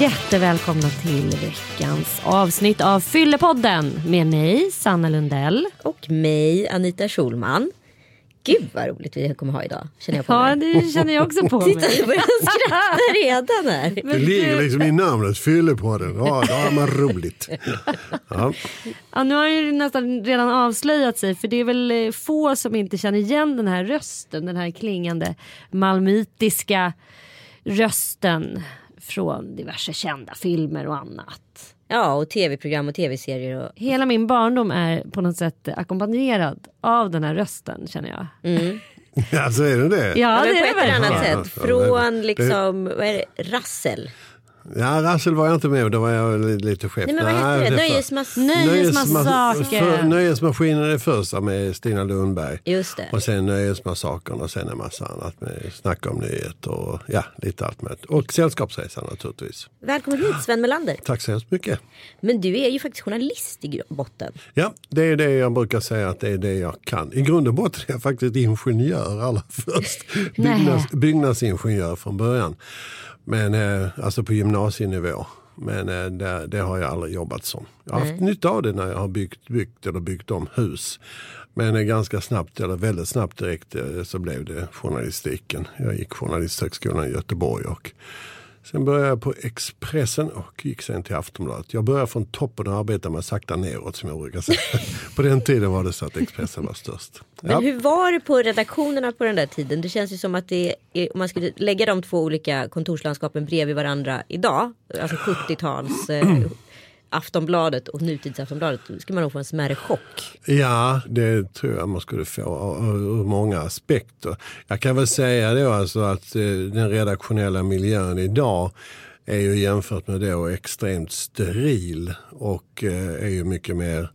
jättevälkomna till veckans avsnitt av Fyllepodden med mig, Sanna Lundell. Och mig, Anita Schulman. Gud vad roligt vi kommer ha idag. Känner jag på Ja, mig. det känner jag också på Titta, mig. jag börjar skratta redan här. Det ligger liksom i namnet, Fyllepodden. Ja, då har man roligt. Ja. Ja, nu har ju nästan redan avslöjat sig för det är väl eh, få som inte känner igen den här rösten, den här klingande malmöitiska rösten från diverse kända filmer och annat. Ja, och tv-program och tv-serier. Och... Hela min barndom är på något sätt ackompanjerad av den här rösten känner jag. ja, så är det det? Ja, men det på är ett det eller annat verkligen. sätt. Ja, Från liksom, vad är det, rassel. Ja, Rassel var jag inte med då var jag li- lite chef. Nej, men vad heter det? Nöjesmassaker. Nöjesmaskinen är det första med Stina Lundberg. Just det. Och sen Nöjesmassakern och sen en massa annat med snack om nyheter och ja, lite allt med. Och Sällskapsresan naturligtvis. Välkommen hit Sven Melander. Tack så hemskt mycket. Men du är ju faktiskt journalist i botten. Ja, det är det jag brukar säga att det är det jag kan. I grund och botten är jag faktiskt ingenjör allra först. Byggnads, byggnadsingenjör från början. Men eh, alltså på gymnasienivå. Men eh, det, det har jag aldrig jobbat som. Jag har haft nytta av det när jag har byggt, byggt eller byggt om hus. Men eh, ganska snabbt, eller väldigt snabbt direkt, så blev det journalistiken. Jag gick Journalisthögskolan i Göteborg och Sen började jag på Expressen och gick sen till Aftonbladet. Jag började från toppen och arbetade mig sakta neråt som jag brukar säga. på den tiden var det så att Expressen var störst. Men Ja. hur var det på redaktionerna på den där tiden? Det känns ju som att det är, om man skulle lägga de två olika kontorslandskapen bredvid varandra idag. Alltså 70-tals eh, Aftonbladet och nutidsaftonbladet. Då skulle man nog få en smärre chock. Ja, det tror jag man skulle få ur många aspekter. Jag kan väl säga då alltså att eh, den redaktionella miljön idag är ju jämfört med då extremt steril och eh, är ju mycket mer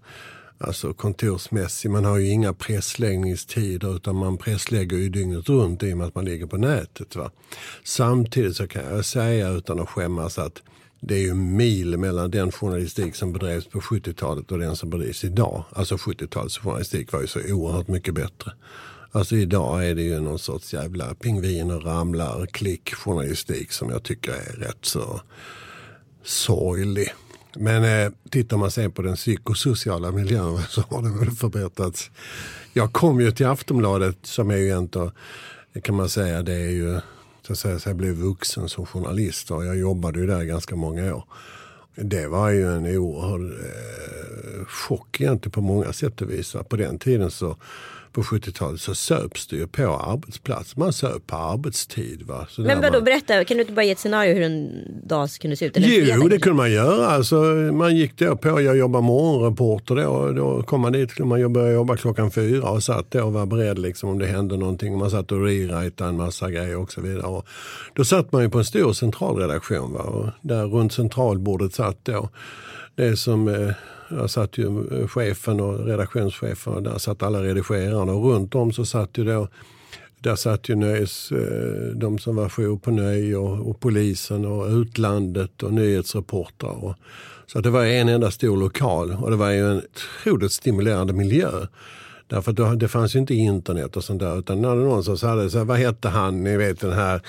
alltså kontorsmässig. Man har ju inga pressläggningstider utan man presslägger ju dygnet runt i och med att man ligger på nätet. Va? Samtidigt så kan jag säga utan att skämmas att det är ju mil mellan den journalistik som bedrevs på 70-talet och den som bedrivs idag. Alltså 70-talets journalistik var ju så oerhört mycket bättre. Alltså idag är det ju någon sorts jävla pingviner ramlar klickjournalistik som jag tycker är rätt så sorglig. Men eh, tittar man sen på den psykosociala miljön så har den väl förbättrats. Jag kom ju till Aftonbladet som är ju inte, kan man säga, det är ju så att säga, så jag blev vuxen som journalist och jag jobbade ju där ganska många år. Det var ju en oerhörd eh, chock egentligen på många sätt och vis. På den tiden så på 70-talet så söps det ju på arbetsplats. Man söp på arbetstid. Va? Så Men vadå man- berätta, kan du inte bara ge ett scenario hur en dag kunde se ut? Eller en fredag Jo, det kanske? kunde man göra. Alltså, man gick då på, jag jobbade morgonreporter då. Då kom man dit, man började jobba klockan fyra och satt då och var beredd liksom, om det hände någonting. Man satt och rewritade en massa grejer och så vidare. Och då satt man ju på en stor centralredaktion. Va? Och där runt centralbordet satt då det som eh, där satt ju eh, chefen och redaktionschefen och där satt alla redigerarna och runt om så satt ju då där satt ju nöjes, eh, de som var jour på nöj och, och polisen och utlandet och nyhetsreportrar. Och, så att det var en enda stor lokal och det var ju en otroligt stimulerande miljö. Därför att då, det fanns ju inte internet och sånt där. Utan när någon som sa så här, vad hette han, ni vet den här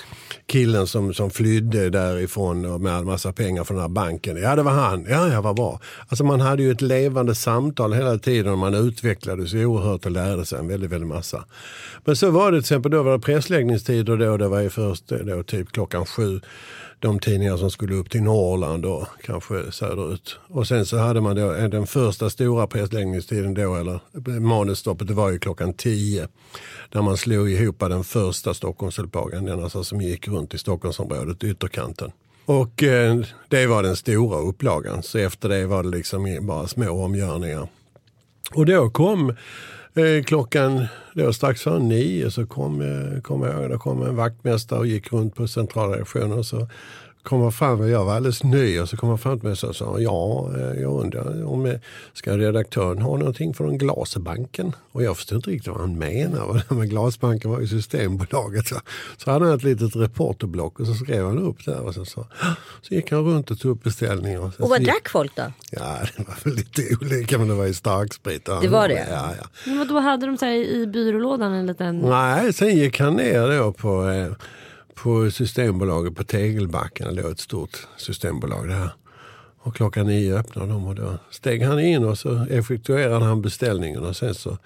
killen som, som flydde därifrån och med en massa pengar från den här banken. Ja det var han, ja ja vad bra. Alltså man hade ju ett levande samtal hela tiden och man utvecklades oerhört och lärde sig en väldigt, väldigt massa. Men så var det till exempel, då var det pressläggningstider då, det var ju först eh, då, typ klockan sju de tidningar som skulle upp till Norrland och kanske söderut. Och sen så hade man då eh, den första stora pressläggningstiden då, eller eh, manusstoppet, det var ju klockan 10. Där man slog ihop den första Stockholmsupplagan, den alltså som gick runt i Stockholmsområdet, ytterkanten. Och eh, det var den stora upplagan, så efter det var det liksom bara små omgörningar. Och då kom eh, klockan, då strax före nio så kom, eh, kom jag ihåg, då kom en vaktmästare och gick runt på centralredaktionen och så kom han fram, och jag var alldeles ny och så kom han fram till mig och sa ja, eh, jag undrar om eh, ska redaktören ha någonting från Glasbanken? Och jag förstod inte riktigt vad han menar. Men Glasbanken var ju Systembolaget. Så, så hade han ett litet reporterblock och så skrev han upp där och så, så, så gick han runt och tog upp beställningar. Och, Och vad gick- drack folk då? Ja, det var väl lite olika men det var ju starksprit. Det var det? Ja, ja. Men då hade de så här i byrålådan en liten... Nej, sen gick han ner då på, eh, på Systembolaget på Tegelbacken. Det låg ett stort systembolag där. Och klockan nio öppnade de och då steg han in och så effektuerade han beställningen. Och sen så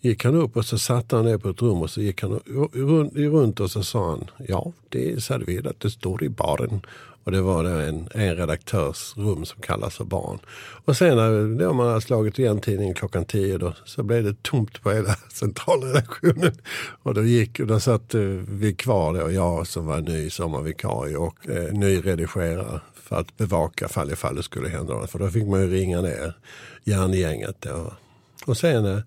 gick han upp och så satte han ner på ett rum och så gick han runt, runt och så sa han ja, det är serverat, det står i baren. Och det var en, en redaktörs rum som kallas för barn. Och sen när då man hade slagit igen tidningen klockan tio då, så blev det tomt på hela centralredaktionen. Och då gick, då satt eh, vi kvar då, jag som var ny sommarvikarie och eh, ny redigerare för att bevaka fall ifall det skulle hända något. För då fick man ju ringa ner järngänget. Då. Och sen eh,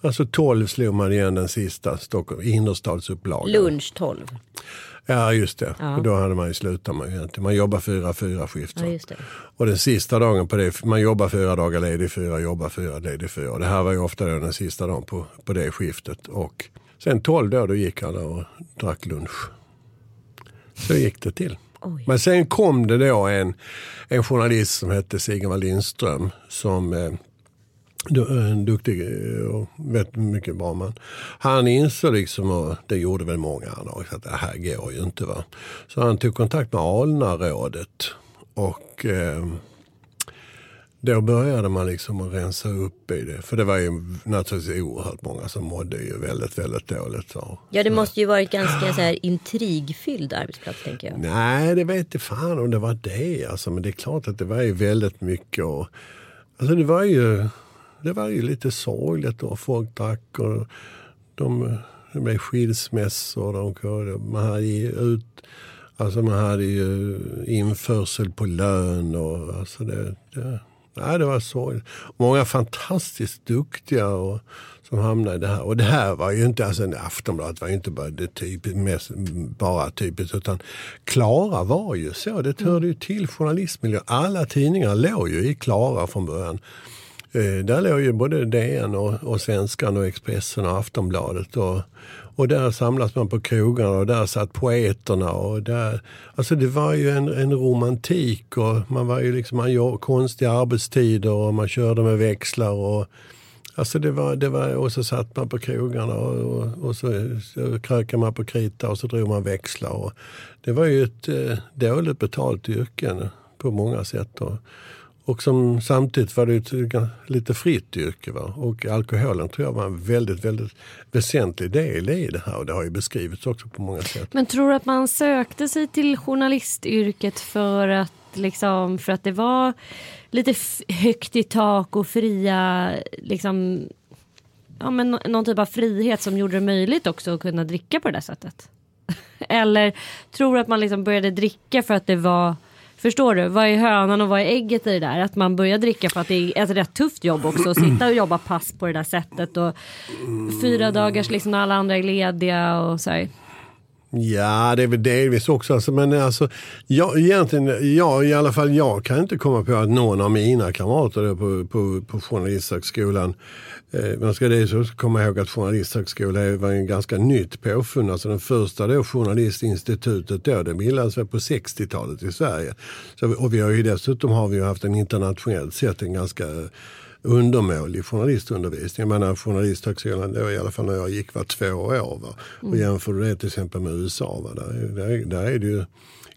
Alltså 12 slog man igen den sista Stockholm, innerstadsupplagan. Lunch 12. Ja just det, ja. och då hade man ju slutat man. Man jobbar fyra, fyra skift. Ja, och den sista dagen på det, man jobbar fyra dagar ledig fyra, jobbar fyra, ledig fyra. Och det här var ju ofta den sista dagen på, på det skiftet. Och sen 12 då, då gick han och drack lunch. Så gick det till. Oj. Men sen kom det då en, en journalist som hette Sigvard Lindström som eh, en duktig eh, och vet mycket bra man. Han insåg liksom, och det gjorde väl många andra också, att det här går ju inte. Va? Så han tog kontakt med Alnarådet och eh, då började man liksom att rensa upp i det. För det var ju naturligtvis oerhört många som mådde ju väldigt, väldigt dåligt. Så. Ja, det måste ju varit ganska så här intrigfylld arbetsplats tänker jag. Nej, det vet inte fan om det var det. Alltså, men det är klart att det var ju väldigt mycket. Och, alltså det var ju det var ju lite sorgligt då. Folk drack och de, det blev skilsmässor. De, man hade ju ut, alltså man hade ju införsel på lön. Och, alltså det, det, nej, det var sorgligt. Många fantastiskt duktiga och, som hamnade i det här. Och det här var ju inte, alltså Aftonbladet var ju inte bara det typiskt, mest, bara typiskt utan Klara var ju så. Det hörde ju till journalistmiljön. Alla tidningar låg ju i Klara från början. Eh, där låg ju både DN och, och Svenskan och Expressen och Aftonbladet. Och, och där samlas man på krogarna och där satt poeterna. Och där, alltså det var ju en, en romantik och man var ju liksom, man gjorde konstiga arbetstider och man körde med växlar. Och, Alltså det var, det var, och så satt man på krogarna och, och, och så, så krökade man på krita och så drog man växlar. Och det var ju ett eh, dåligt betalt yrke på många sätt. Och, och som samtidigt var det ett lite fritt yrke. Va? Och alkoholen tror jag var en väldigt, väldigt väsentlig del i det här. Och det har ju beskrivits också på många sätt. Men tror du att man sökte sig till journalistyrket för att, liksom, för att det var lite högt i tak och fria, liksom, ja, men någon typ av frihet som gjorde det möjligt också att kunna dricka på det där sättet? Eller tror du att man liksom började dricka för att det var Förstår du? Vad är hönan och vad är ägget i det där? Att man börjar dricka för att det är ett rätt tufft jobb också. Att sitta och jobba pass på det där sättet. Och fyra dagars liksom när alla andra är lediga och så här. Ja, det är väl delvis också. Alltså, men alltså, jag, egentligen, jag, i alla fall jag kan inte komma på att någon av mina kamrater på, på, på Journalisthögskolan Eh, man ska dessutom komma ihåg att Journalisthögskolan var en ganska nytt påfund. Alltså den första då, Journalistinstitutet då, det bildades på 60-talet i Sverige. Så, och vi har ju dessutom har vi haft en internationellt sett en ganska undermålig journalistundervisning. Jag menar journalisthögskolan, då, i alla fall när jag gick, var två år. Va? Och mm. jämför du det till exempel med USA, va? Där, där, där är det ju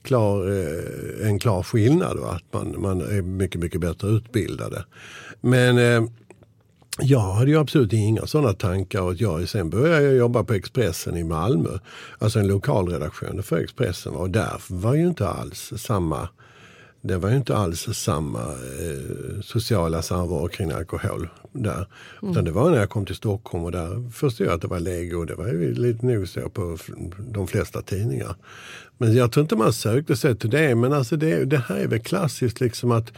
klar, eh, en klar skillnad. Va? Att man, man är mycket, mycket bättre utbildade. Men eh, jag hade ju absolut inga sådana tankar. Och jag, sen började jag jobba på Expressen i Malmö. Alltså en lokalredaktion för Expressen. Och där var ju inte alls samma det var ju inte alls samma eh, sociala samvaro kring alkohol där. Mm. Utan det var när jag kom till Stockholm och där förstod jag att det var läge och det var ju lite nog så på de flesta tidningar. Men jag tror inte man sökte sig till det. Men alltså det, det här är väl klassiskt liksom att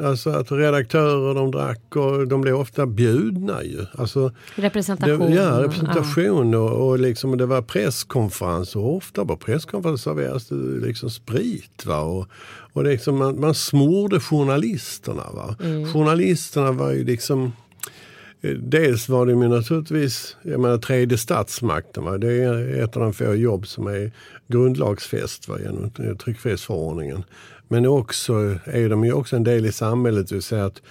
Alltså att redaktörer de drack och de blev ofta bjudna ju. Alltså, representation. Det, ja, representation och, och liksom, det var presskonferens och ofta på presskonferenser serverades det liksom sprit. Va? Och, och liksom, man, man smorde journalisterna. Va? Mm. Journalisterna var ju liksom eh, Dels var det ju naturligtvis jag menar, tredje statsmakten. Va? Det är ett av de få jobb som är grundlagsfäst va? genom tryckfrihetsförordningen. Men också är de ju också en del i samhället. Det vill säga att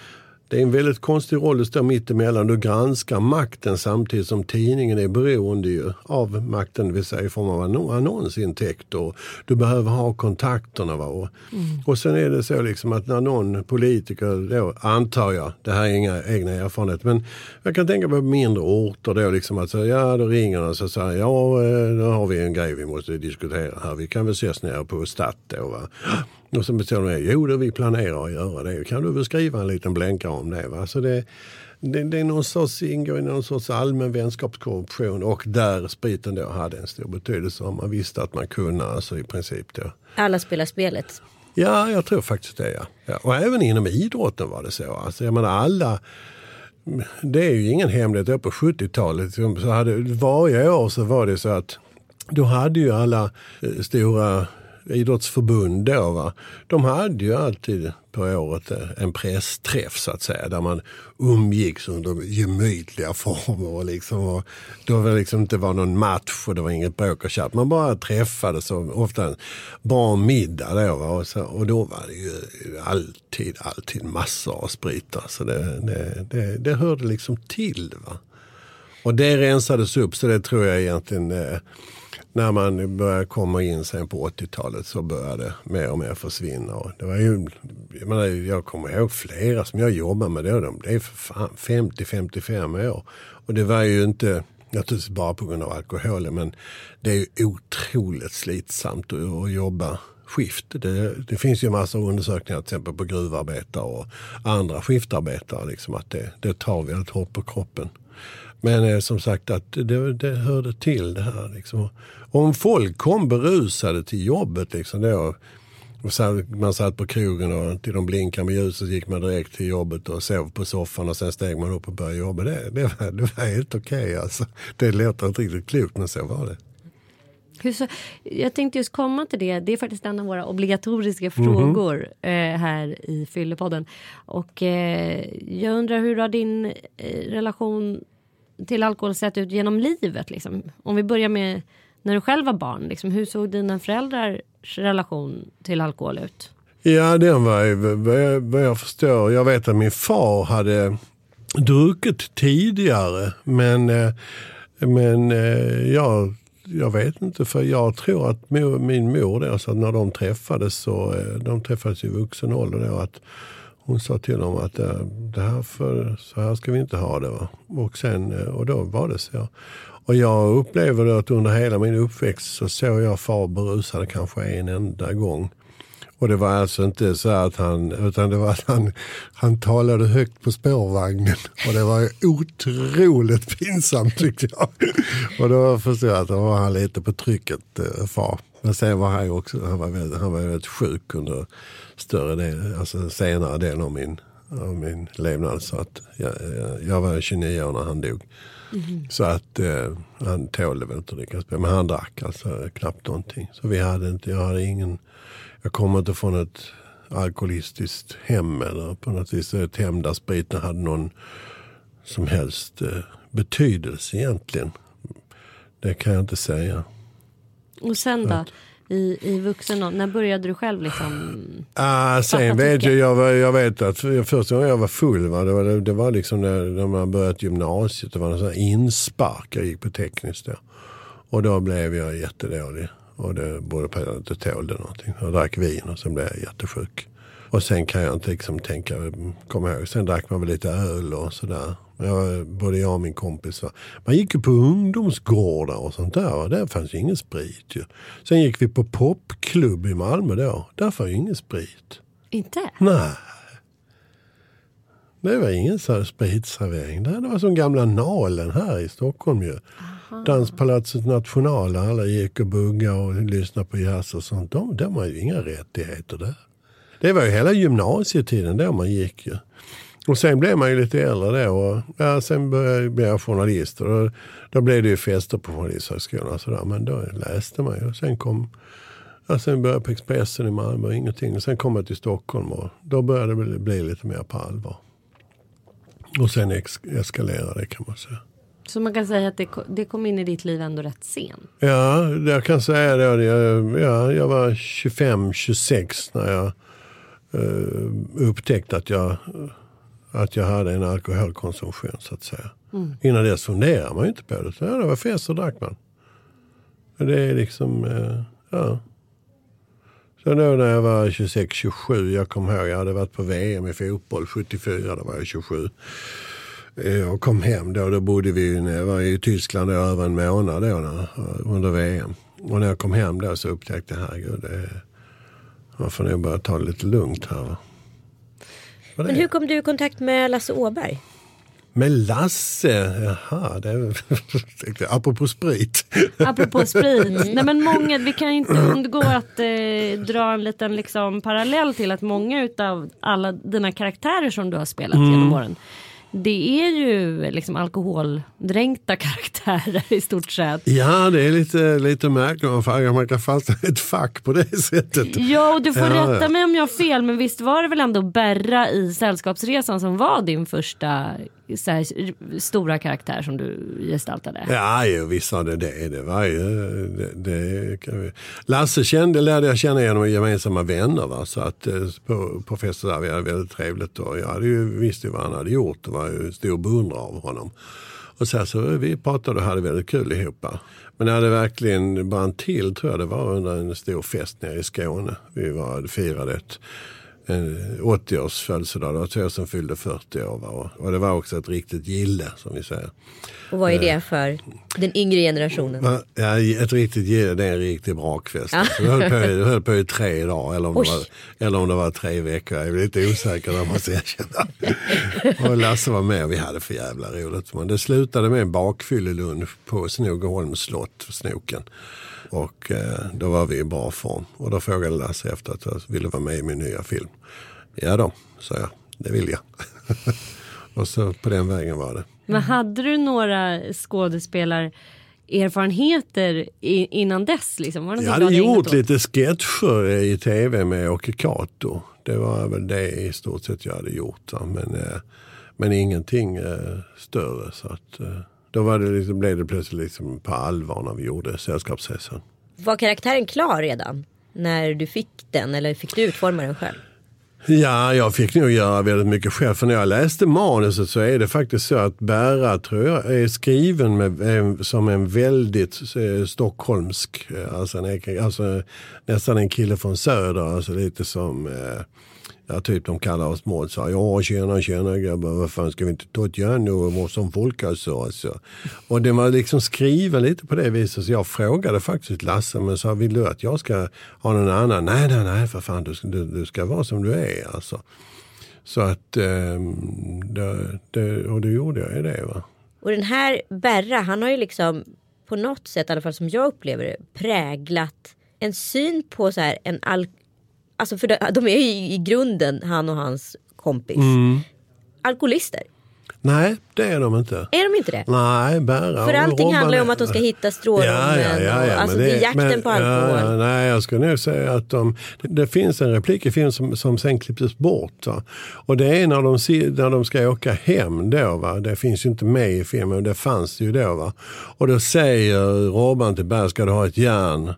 Det är en väldigt konstig roll att stå mittemellan. Du granskar makten samtidigt som tidningen är beroende ju av makten, det vill säga i form av annonsintäkter. Du behöver ha kontakterna. Va? Och, mm. och sen är det så liksom att när någon politiker, då, antar jag, det här är inga egna erfarenheter, men jag kan tänka på mindre orter då, liksom att ja, då ringer de och säger ja, eh, då har vi en grej vi måste diskutera här. Vi kan väl ses nere på Statt då. Va? Och så bestämmer de, jo det vi planerar att göra det. Kan du väl skriva en liten blänkare om det? Va? Så det, det, det är någon sorts, ingår i någon sorts allmän vänskapskorruption och där spriten då hade en stor betydelse. Om man visste att man kunde, alltså i princip då. Alla spelar spelet. Ja, jag tror faktiskt det. Ja. ja. Och även inom idrotten var det så. Alltså, jag menar alla det är ju ingen hemlighet. På 70-talet så hade varje år så var det så att då hade ju alla eh, stora idrottsförbund då, va? de hade ju alltid på året eh, en pressträff så att säga där man umgicks under gemytliga former. Och liksom, och då var det liksom inte var någon match och det var inget bråk och tjatt. Man bara träffades och ofta en bra middag då. Va? Och, så, och då var det ju alltid, alltid massor av sprit. Alltså det, det, det, det hörde liksom till. Va? Och det rensades upp så det tror jag egentligen eh, när man började komma in sen på 80-talet så började det mer och mer försvinna. Och det var ju, jag, menar, jag kommer ihåg flera som jag jobbade med då. De blev för fan 50-55 år. Och det var ju inte naturligtvis bara på grund av alkoholen men det är ju otroligt slitsamt att, att jobba skift. Det, det, finns ju massor av undersökningar till exempel på gruvarbetare och andra skiftarbetare. Liksom, att det, det tar väldigt hårt på kroppen. Men eh, som sagt att det, det hörde till det här. Liksom. Om folk kom berusade till jobbet liksom då, man satt på krogen och till de blinkade med ljuset gick man direkt till jobbet och sov på soffan och sen steg man upp och började jobba. Det, det, var, det var helt okej okay, alltså. Det låter inte riktigt klokt men så var det. Så, jag tänkte just komma till det. Det är faktiskt en av våra obligatoriska mhm. frågor mm. eh, här i Fyllepodden. Och eh, jag undrar hur har din eh, relation till alkohol sett ut genom livet? Liksom? Om vi börjar med när du själv var barn. Liksom, hur såg dina föräldrars relation till alkohol ut? Ja, den var ju vad jag, förstår. Jag vet att min far hade druckit tidigare. Men, eh, men eh, jag, jag vet inte, för jag tror att min mor då, så när de träffades, så, eh, de träffades i vuxen ålder då, att hon sa till dem att eh, det här för, så här ska vi inte ha det. Va? Och, sen, eh, och då var det så. Och jag upplever att under hela min uppväxt så såg jag far berusad kanske en enda gång. Och det var alltså inte så att han, utan det var att han, han talade högt på spårvagnen. Och det var otroligt pinsamt tyckte jag. Och då förstod jag att då var han lite på trycket, eh, far. Men sen var han också, han var väldigt, han var väldigt sjuk under större del, alltså senare delen av min, av min levnad. Så att jag, jag var 29 år när han dog. Mm. Så att eh, han tålde väl inte att dricka sprit. Men han drack alltså knappt någonting. Så vi hade inte, jag hade ingen, jag kommer inte från ett alkoholistiskt hem eller på något vis ett hem där spriten hade någon som helst eh, betydelse egentligen. Det kan jag inte säga. Och sen då? i, i vuxen ålder? När började du själv liksom? Ah, sen vet jag, jag, jag vet att första gången jag var full, va, det, var, det var liksom när, när man började gymnasiet. Det var en sån inspark. Jag gick på tekniskt då. Och då blev jag jättedålig. Och det berodde på att jag inte tålde någonting. Jag drack vin och sen blev jag jättesjuk. Och sen kan jag inte liksom tänka, komma ihåg. Sen drack man väl lite öl och sådär. Ja, både jag och min kompis. Va? Man gick ju på ungdomsgårdar och sånt där. Va? Där fanns ju ingen sprit. Ju. Sen gick vi på popklubb i Malmö då. Där fanns ju ingen sprit. Inte? Nej. Det var ingen så spritservering. Det var som gamla Nalen här i Stockholm ju. Aha. Danspalatset National. Alla gick och buggade och lyssnade på jazz och sånt. De, de har ju inga rättigheter där. Det var ju hela gymnasietiden då man gick ju. Och sen blev man ju lite äldre då och ja, sen började jag journalist. Och då, då blev det ju fester på Journalisthögskolan och sådär. Men då läste man ju. sen kom ja, sen började jag på Expressen i Malmö och ingenting. Och sen kom jag till Stockholm och då började det bli lite mer på allvar. Och sen eskalerade det kan man säga. Så man kan säga att det, det kom in i ditt liv ändå rätt sent? Ja, jag kan säga det. Jag, ja, jag var 25-26 när jag uh, upptäckte att jag att jag hade en alkoholkonsumtion så att säga. Innan dess funderar man ju inte på det. Så, ja, det var fest och drack man. Det är liksom, eh, ja. Så då när jag var 26-27, jag kommer ihåg, jag hade varit på VM i fotboll 74, då var jag 27. Eh, Och kom hem då, då bodde vi, jag var i Tyskland då, över en månad då, när, under VM. Och när jag kom hem då så upptäckte jag, herregud, det, man får nog börja ta det lite lugnt här. Va? Men hur kom du i kontakt med Lasse Åberg? med Lasse, jaha, det är, apropå sprit. Apropå sprit. Nej, men många, vi kan inte undgå att eh, dra en liten liksom, parallell till att många utav alla dina karaktärer som du har spelat genom åren. Det är ju liksom alkoholdränkta karaktärer i stort sett. Ja, det är lite, lite märkligt man kan fastna i ett fack på det sättet. Ja, och du får Ja, rätta mig om jag har fel, men visst var det väl ändå Berra i Sällskapsresan som var din första här, stora karaktär som du gestaltade? Ja, ju, visst var det det. det, var ju, det, det. Lasse kände, lärde jag känna genom gemensamma vänner. Va? Så att, eh, på, på fester där vi hade väldigt trevligt. Och jag hade ju, visste ju vad han hade gjort och var ju stor beundrare av honom. Och sen så eh, vi pratade och hade väldigt kul ihop. Men när det verkligen brann till tror jag det var under en stor fest nere i Skåne. Vi var, firade ett 80-års födelsedag. Det var två som fyllde 40 år. Va? Och- det var också ett riktigt gille som vi säger. Och vad är det för den yngre generationen? Ja, ett riktigt gille, det är en riktigt bra kväst. Alltså, vi höll på, vi höll på i tre dagar eller om, det var, eller om det var tre veckor. Jag är lite osäker där måste jag erkänna. och Lasse var med och vi hade för jävla roligt. Men det slutade med en bakfyllelunch på Snogeholms slott, Snoken. Och eh, då var vi i bra form. Och då frågade Lasse efter att jag ville vara med i min nya film. Ja då, sa jag. Det vill jag. och så på den vägen var det. Men hade du några skådespelarerfarenheter i, innan dess? Liksom? Var det Jag hade gjort lite sketcher i tv med Åke Cato. Det var väl det i stort sett jag hade gjort. Men, eh, men ingenting eh, större. Så att, eh, då var det liksom, blev det plötsligt liksom på allvar när vi gjorde Sällskapsresan. Var karaktären klar redan? När du fick den eller fick du utforma den själv? Ja, jag fick nog göra väldigt mycket själv. För när jag läste manuset så är det faktiskt så att Bära tror jag är skriven med, eh, som en väldigt eh, stockholmsk, eh, alltså, en, alltså nästan en kille från söder. Alltså lite som, eh, ja typ de kallar oss mot. sa, ja tjena tjena grabbar, vad fan ska vi inte ta ett järn och vara som folk alltså, alltså. Och det var liksom skriven lite på det viset så jag frågade faktiskt Lasse, men sa vill du att jag ska ha någon annan? Nej, nej, nej för fan du, ska- du, du ska vara som du är alltså. Så att, eh, det, det, och då gjorde jag ju det va. Och den här Berra, han har ju liksom på något sätt, i alla fall som jag upplever det, präglat en syn på så här en al- Alltså för de, de är ju i grunden, han och hans kompis, alkoholister. Nej, det är de inte. Är de inte det? Nej, bära För allting Robban handlar ju om att de ska hitta strålrummen. Ja, ja, ja, alltså men det, är jakten men- på alkohol. Nej, jag skulle nog säga att de, det, det finns en replik i filmen som, som sen klipptes bort. Va? Och det är när de, när de ska åka hem då. Va? Det finns ju inte med i filmen, men det fanns det ju då. Va? Och då säger Robban till Berg, ska du ha ett järn?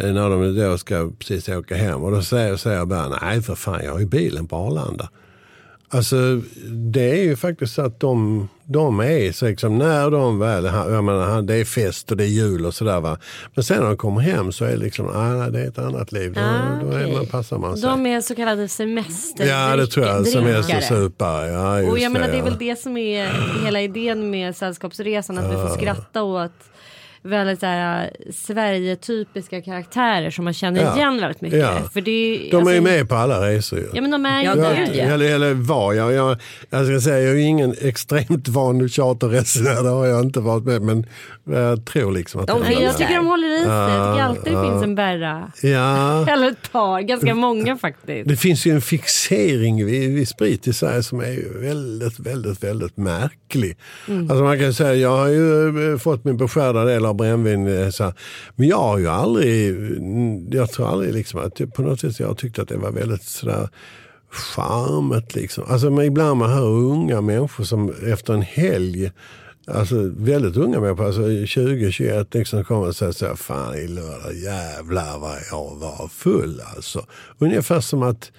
Eh, När de då ska precis åka hem. Och då säger, säger Berg, nej för fan jag har ju bilen på Arlanda. Alltså det är ju faktiskt så att de, de är så liksom när de väl, jag menar, det är fest och det är jul och sådär va. Men sen när de kommer hem så är det liksom, ah, det är ett annat liv. Då, Ah, då är okej. man, passar man sig. De är så kallade semesterdrickare. ja det tror jag, semestersupare. Ja, Och jag menar det är ja. väl det som är hela idén med Sällskapsresan. Att vi får skratta åt väldigt så här, Sverige-typiska karaktärer som man känner Ja. igen väldigt mycket. Ja. För det är, De är alltså, ju med på alla resor. Ja men de är ju det. ja. Eller, eller var jag, jag, jag ska säga jag är ju ingen extremt van charterresenär, det har jag inte varit med. Men jag tror liksom att De det är jag tycker de håller i sig. Jag tycker alltid det Ja. finns en Berra. Ja. Eller ett par, ganska många faktiskt. Det finns ju en fixering vid, vid sprit i Sverige som är ju väldigt, väldigt, väldigt märklig. Alltså man kan säga, jag har ju eh, fått min beskärda del av brännvin. Eh, så Men jag har ju aldrig, mm, jag tror aldrig liksom att på något sätt jag har tyckt att det var väldigt sådär charmigt liksom. Alltså men ibland man hör unga människor som efter en helg Alltså väldigt unga människor, alltså 20-21 liksom kommer och säger så här, fan i lördag jävlar vad jag var full alltså. Ungefär som att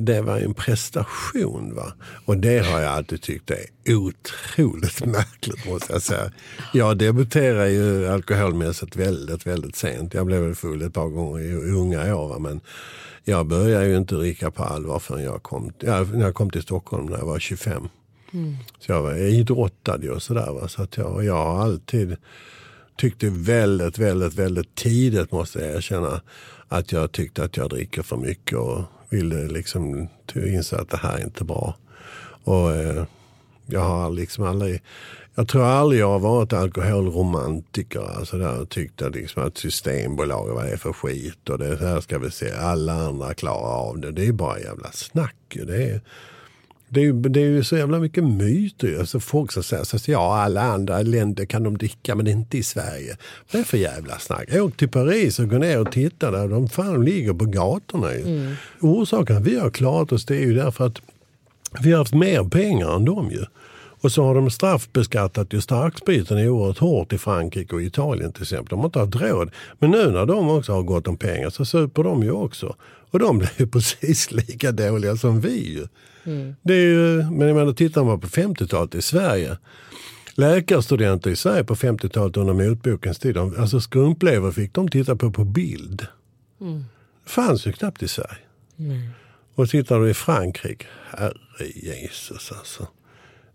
det var en prestation. Va? Och det har jag alltid tyckt är otroligt märkligt måste jag säga. Jag debuterade ju alkoholmässigt väldigt, väldigt sent. Jag blev full ett par gånger i unga år. Va? Men jag började ju inte dricka på allvar förrän jag kom, ja, när jag kom till Stockholm när jag var 25. Mm. Så jag var idrottade och sådär. Så att jag, jag har alltid tyckte väldigt, väldigt, väldigt tidigt måste jag erkänna att jag tyckte att jag dricker för mycket och ville liksom inse att det här är inte bra. Och eh, jag har liksom aldrig, jag tror aldrig jag har varit alkoholromantiker. Alltså där och tyckt liksom att Systembolaget, vad är för skit och det här ska vi se, alla andra klarar av det. Det är bara jävla snack. Det är, det är, ju, det är ju så jävla mycket myter. Alltså folk som säger att ja, alla andra länder kan de dricka men inte i Sverige. Vad är det för jävla snack? Åk till Paris och gå ner och titta där. De fan ligger på gatorna. Mm. Orsaken vi har klarat oss det är ju därför att vi har haft mer pengar än dem ju. Och så har de straffbeskattat ju starkspriten oerhört hårt i Frankrike och Italien till exempel. De har inte haft råd. Men nu när de också har gått om pengar så super de ju också. Och de blir ju precis lika dåliga som vi ju. Mm. Det är ju, men jag menar, tittar man på 50-talet i Sverige. Läkarstudenter i Sverige på 50-talet under motbokens tid. Alltså skrumplever fick de titta på på bild. Mm. Fanns ju knappt i Sverige. Mm. Och tittar du i Frankrike, herre Jesus alltså.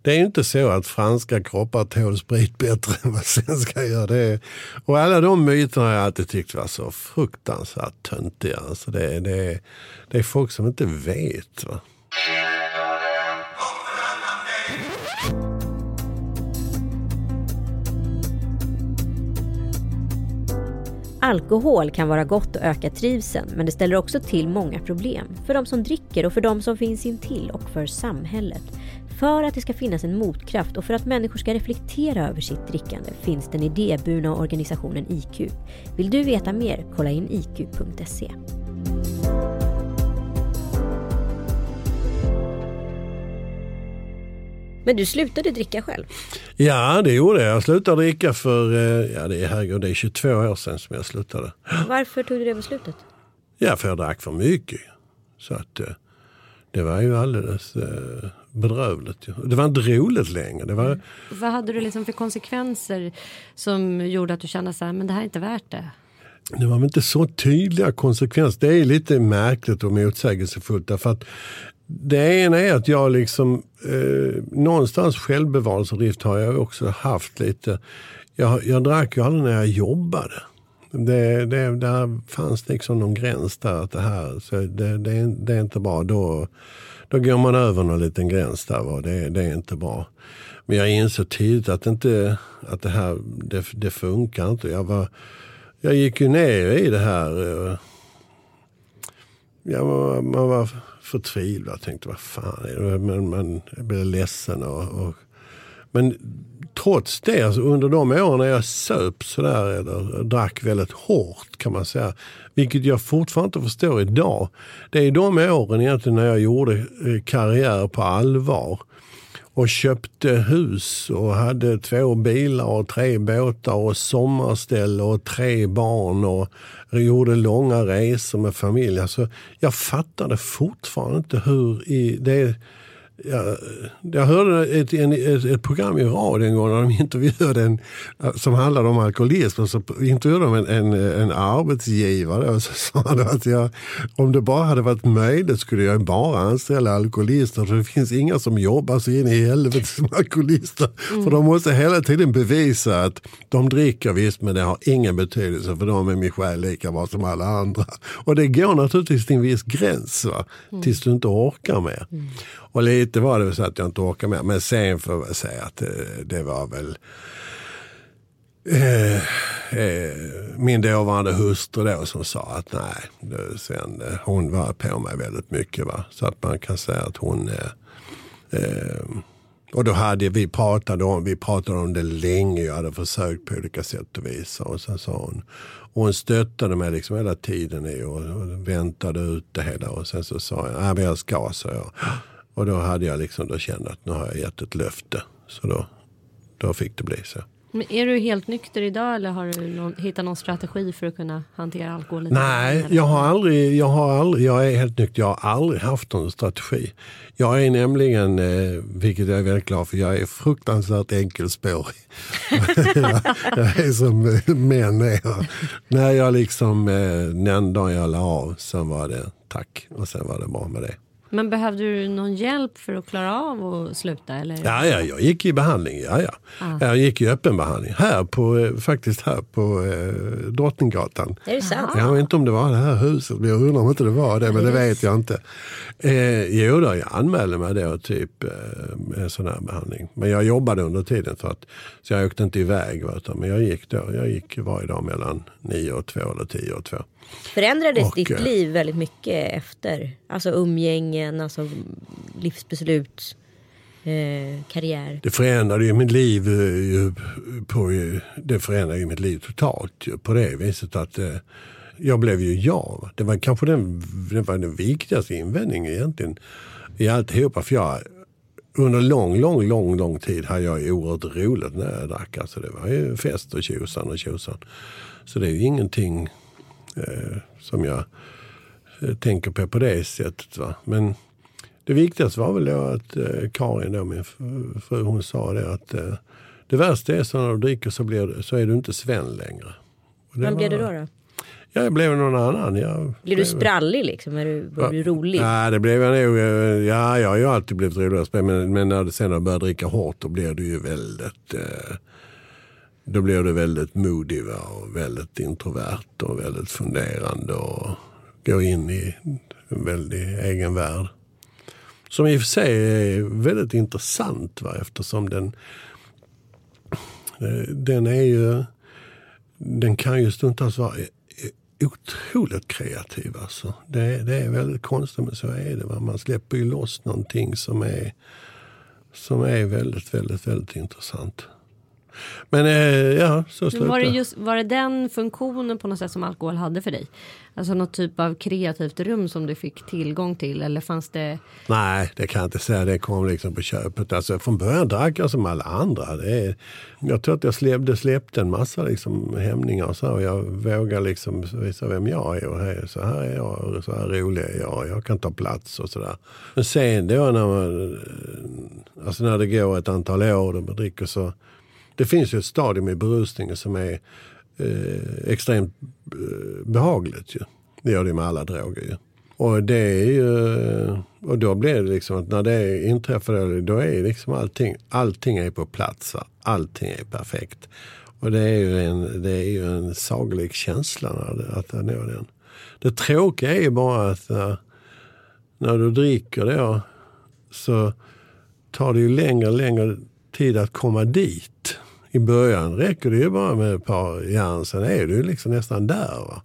Det är ju inte så att franska kroppar tål sprit bättre än vad svenska gör. Det är, och alla de myterna har jag alltid tyckt var så fruktansvärt töntiga. Alltså det, det, det är folk som inte vet. Va? Alkohol kan vara gott och öka trivseln men det ställer också till många problem. För de som dricker och för de som finns intill och för samhället. För att det ska finnas en motkraft och för att människor ska reflektera över sitt drickande finns den idéburna organisationen IQ. Vill du veta mer? Kolla in iq.se. Men du slutade dricka själv? Ja, det gjorde jag. Jag slutade dricka för eh, ja, det är, herregud, det är 22 år sedan som jag slutade. Varför tog du det beslutet? Ja, för jag drack för mycket. Så att eh, det var ju alldeles eh, bedrövligt. Det var inte roligt längre. Det var... Mm. Vad hade du liksom för konsekvenser som gjorde att du kände så här, men det här är inte värt det? Det var väl inte så tydliga konsekvenser. Det är lite märkligt och motsägelsefullt. Därför att det ena är att jag liksom, eh, någonstans självbevarelsedrift har jag också haft lite. Jag, jag drack ju aldrig när jag jobbade. Det, det, där fanns liksom någon gräns där. Att det här, så det, det, det är inte bra. Då, då går man över någon liten gräns där. Va? det, det är inte bra. Men jag insåg tidigt att, inte, att det här det, det funkar inte. Jag, var, jag gick ju ner i det här. Eh, jag, ja, man var förtvivlad. Jag tänkte vad fan är det? Men man blev ledsen. Och, och, men trots det, alltså under de åren när jag söp sådär eller drack väldigt hårt kan man säga. Vilket jag fortfarande inte förstår idag. Det är de åren egentligen när jag gjorde eh, karriär på allvar och köpte hus och hade två bilar och tre båtar och sommarställe och tre barn och gjorde långa resor med familj. Alltså, jag fattade fortfarande inte hur i det jag, jag hörde ett, en, ett, ett, program i radio en gång när de intervjuade en som handlade om alkoholism. Så intervjuade de en, en, en arbetsgivare och så sa han att jag, om det bara hade varit möjligt skulle jag bara anställa alkoholister. För det finns inga som jobbar så in i helvete som alkoholister. Mm. För de måste hela tiden bevisa att de dricker visst men det har ingen betydelse för de är min själ lika bra som alla andra. Och det går naturligtvis till en viss gräns va? Mm. tills du inte orkar mer. Mm. Och lite var det så att jag inte orkade med. Men sen får jag säga att eh, det, var väl eh, eh, min dåvarande hustru då som sa att nej, det, sen, eh, hon var på mig väldigt mycket. Va? Så att man kan säga att hon eh, eh, och då hade vi pratat om, vi pratade om det länge. Jag hade försökt på olika sätt och vis. Och sen sa hon, och hon stöttade mig liksom hela tiden i och, och väntade ut det hela. Och sen så sa jag, nej men jag ska, så jag. Och då hade jag liksom då känt att nu har jag gett ett löfte. Så då, då fick det bli så. Men är du helt nykter idag eller har du någon, hittat någon strategi för att kunna hantera alkohol? Nej, jag har aldrig, jag har aldrig, jag är helt nykter. Jag har aldrig haft någon strategi. Jag är nämligen, eh, vilket jag är väldigt glad för, jag är fruktansvärt enkelspårig. jag, jag är som män är. När jag liksom, eh, den dagen jag la av så var det tack och sen var det bra med det. Men behövde du någon hjälp för att klara av att sluta? Eller? Ja, ja, jag gick i behandling. Ja, ja. Jag gick i öppen behandling. Här på, eh, faktiskt här på eh, Drottninggatan. Är det sant? Jag vet inte om det var det här huset, jag undrar om inte det var det, men det vet jag inte. Eh, jo då, jag anmälde mig då typ eh, en sån här behandling. Men jag jobbade under tiden för att, så jag åkte inte iväg. va, Utan, men jag gick då, jag gick varje dag mellan 9 och 2 eller 10 och 2. Förändrades Och, ditt eh, liv väldigt mycket efter? Alltså umgängen, alltså livsbeslut, eh, karriär. Det förändrade ju mitt liv, eh, på, ju- det förändrade ju mitt liv totalt på det viset att eh, jag blev ju jag. Det var kanske den, det var den viktigaste invändningen egentligen i alltihopa. För jag, under lång, lång, lång, lång tid hade jag oerhört roligt när jag drack. Alltså det var ju fest och tjosan och tjosan. Så det är ju ingenting eh, som jag eh, tänker på på det sättet. Va? Men det viktigaste var väl då att eh, Karin, då, min fru, hon sa det att eh, det värsta är så när du dricker så, blir, så är du inte Sven längre. Vem blev du då? då? Ja, jag blev någon annan. Jag Blir du sprallig liksom? Är du, var du rolig? Ja, det blev jag nog. eh, Ja, jag har ju alltid blivit spel, men, men när det sen jag började dricka hårt då blev du ju väldigt eh, då blev du väldigt modig va? och väldigt introvert och väldigt funderande och gå in i en väldigt egen värld. Som i och för sig är väldigt intressant va? eftersom den, eh, den är ju, den kan ju stundtals vara otroligt kreativ. Alltså. Det, det är väldigt konstigt men så är det. Va? Man släpper ju loss någonting som är, som är väldigt, väldigt, väldigt intressant. Men eh, ja, så Men var, det slutade just, var det den funktionen på något sätt som alkohol hade för dig? Alltså något typ av kreativt rum som du fick tillgång till eller fanns det? Nej, det kan jag inte säga. Det kom liksom på köpet. Alltså, från början drack jag som alla andra. Det jag tror att jag släppte, släppte en massa liksom, hämningar och så. Och jag vågar liksom visa vem jag är. Och hej, så här är jag, och så här rolig är jag. Jag kan ta plats och sådär. Men sen då när, man, alltså när det går ett antal år och man dricker så. Det finns ju ett stadium i berusningen som är eh, extremt eh, behagligt. Ju. Det gör det med alla droger. Ju. Och det är ju, och då blir det liksom att när det inträffar då är liksom allting, allting är på plats. Va? Allting är perfekt. Och det är ju en, det är ju en saglik känsla när det, att nå den. Det tråkiga är ju bara att när, när du dricker då så tar det ju längre och längre tid att komma dit. I början räcker det ju bara med ett par järn, sen är du liksom nästan där. Va?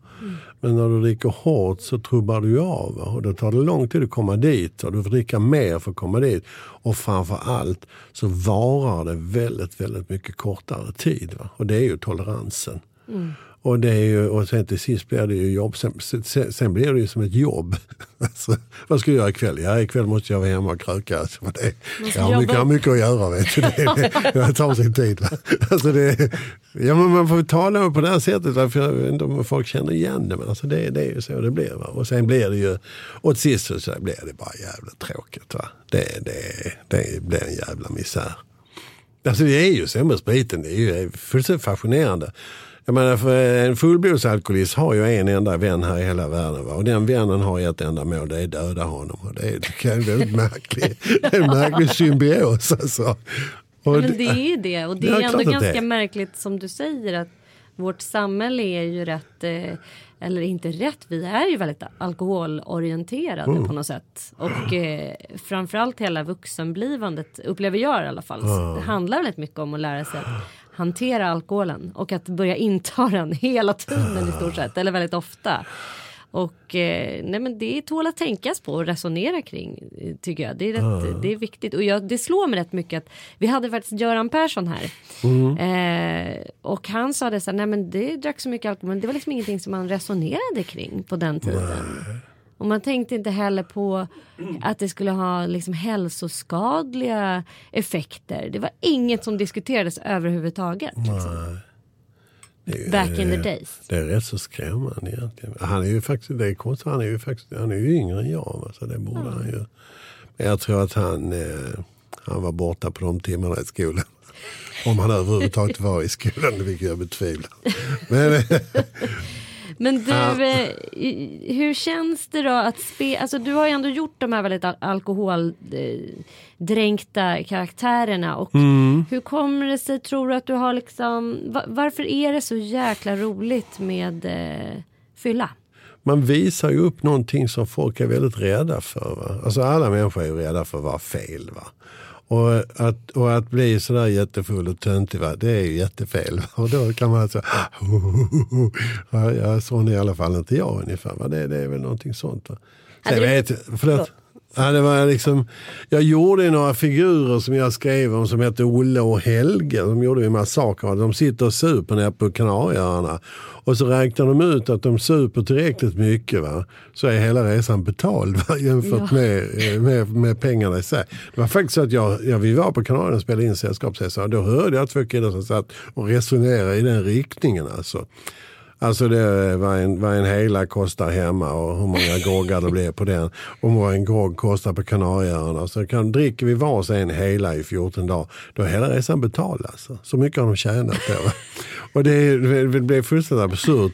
Men när du dricker hårt så trubbar du av. Va? Och då tar det lång tid att komma dit. Och du får dricka mer för att komma dit. Och framför allt så varar det väldigt, väldigt mycket kortare tid. Va? Och det är ju toleransen. Mm. Och, det är ju, och sen till sist blir det ju jobb. Sen, sen, sen blir det ju som ett jobb. Alltså, vad ska jag göra ikväll? Ja, ikväll måste jag vara hemma och kröka. Alltså, det, jag har mycket, jag har mycket att göra. Vet du. Det, det, det tar sin tid. Va? Alltså det, ja, men man får tala på det här sättet. va, För jag vet inte om folk känner igen det. Men alltså det, det är ju så det blir. Va? Och sen blir det ju, och till sist så, så blir det bara jävligt tråkigt. Va? Det, det, det blir en jävla misär. Alltså det är ju så med spriten. Det är ju fullständigt fascinerande. Jag menar, för en fullblodsalkoholist har ju en enda vän här i hela världen. Va? Och den vännen har ett enda mål, det är döda honom. Och det är, det är väldigt märkligt. Det är en märklig symbios alltså. Och Men det är det och det Ja, är ändå att det ganska är. märkligt som du säger att vårt samhälle är ju rätt eh, eller inte rätt. Vi är ju väldigt alkoholorienterade Mm. på något sätt och eh, framförallt hela vuxenblivandet upplever jag i alla fall. Det handlar väldigt mycket om att lära sig att hantera alkoholen och att börja inta den hela tiden i stort sett eller väldigt ofta. Och eh, nej men det tål att tänkas på och resonera kring eh, tycker jag. Det är, rätt, det är viktigt och jag, det slår mig rätt mycket att vi hade faktiskt Göran Persson här. Eh, och han sa det så här, nej men det drack så mycket alkohol men det var liksom ingenting som man resonerade kring på den tiden. Och man tänkte inte heller på att det skulle ha liksom hälsoskadliga effekter. Det var inget som diskuterades överhuvudtaget. Liksom. Det Back in the days. Det är rätt så skrämmande egentligen. Han är ju faktiskt, det är konstigt, han är ju faktiskt, han är ju yngre än jag. va, Så det borde han ju. Men jag tror att han, eh, han var borta på de timmarna i skolan. Om han överhuvudtaget var i skolan, vilket jag betvivlar. Men, eh, Men du, i- hur känns det då att spela? Alltså du har ju ändå gjort de här väldigt al- alkoholdränkta karaktärerna. Och Mm. Hur kommer det sig, tror du att du har liksom, va- varför är det så jäkla roligt med eh, fylla? man visar ju upp någonting som folk är väldigt rädda för. Va? Alltså alla människor är ju rädda för att vara fel. Va? Och att, och att bli sådär jättefull och töntig, va? det är ju jättefel. Och då kan man säga, ja, ja, sån är i alla fall inte jag ungefär. Va? Det, det är väl någonting sånt. Va? Sen vet, förlåt. Ja, det var liksom, jag gjorde några figurer som jag skrev om som hette Olle och Helge. De gjorde ju massaker. De sitter och super nere på Kanarieöarna. Och så räknar de ut att de super tillräckligt mycket. Va? Så är hela resan betald va? jämfört med, eh, med, med pengarna i sig. Det var faktiskt så att jag, ja, vi var på Kanarien och spelade in Sällskapsresan. Då hörde jag två killar som satt och resonerade i den riktningen. Alltså. Alltså det vad en, vad en hela kostar hemma och hur många groggar det blir på den. Och vad en grogg kostar på Kanarieöarna. Så kan, dricker vi varsin hela i 14 dagar, då är hela resan betald. Alltså. Så mycket har de tjänat då. och det, det blev fullständigt absurt.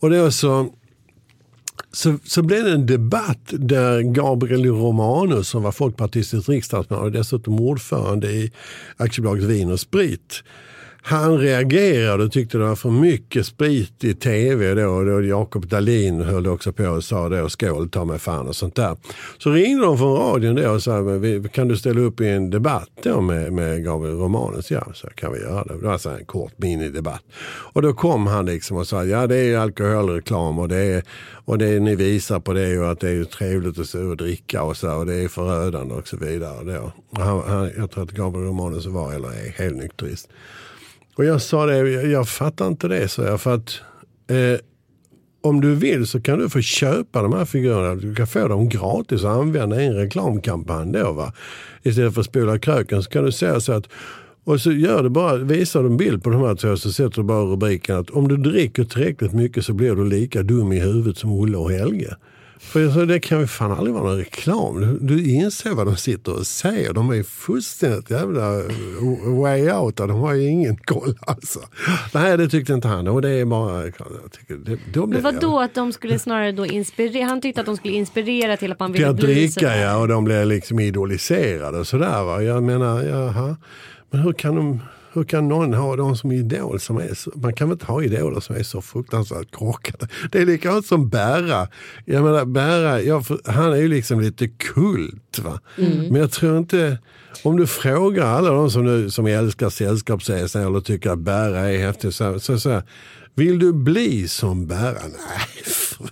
Och var så, så, så blev det en debatt där Gabriel Romanus som var folkpartistisk riksdagsman och dessutom ordförande i aktiebolaget Vin och Sprit. Han reagerade och tyckte det var för mycket sprit i tv då. Då Jakob Dahlin höll också på och sa då skål ta mig fan och sånt där. Så ringde de från radion då och sa kan du ställa upp i en debatt då med, med Gabriel Romanus? Ja, så kan vi göra det. Det var så en kort minidebatt. Och då kom han liksom och sa ja det är ju alkoholreklam och det är och det ni visar på det är ju att det är ju trevligt att stå och dricka och så och det är förödande och så vidare. Då. Han, han, jag tror att Gabriel Romanus var eller är helnykterist. Och jag sa det, jag, jag fattar inte det, så jag. För att eh, om du vill så kan du få köpa de här figurerna. Du kan få dem gratis och använda i en reklamkampanj då. Va? Istället för att spola kröken så kan du säga så att och så gör du bara, visar du en bild på de här två så sätter du bara rubriken att om du dricker tillräckligt mycket så blir du lika dum i huvudet som Olle och Helge. För sa, det kan ju fan aldrig vara någon reklam. Du, inser vad de sitter och säger. De är fullständigt jävla way out. De har ju ingen koll alltså. Nej, det tyckte inte han. Och det är bara... Jag tycker, det, då Men blev vad jag- då att de skulle snarare då inspirera, han tyckte att de skulle inspirera till att man ville bli dricka sådär. ja, och de blir liksom idoliserade och sådär. Va? Jag menar, jaha. Men hur kan, de, hur kan någon ha dem som idol? Som är så, man kan väl inte ha idoler som är så fruktansvärt korkade. Det är likadant som Bära. Jag menar, Bära jag, han är ju liksom lite kult. Va? Men jag tror inte... Om du frågar alla de som, nu, som älskar Sällskapsresan eller tycker att Bära är häftig. Så, så, så vill du bli som Bära? Nej.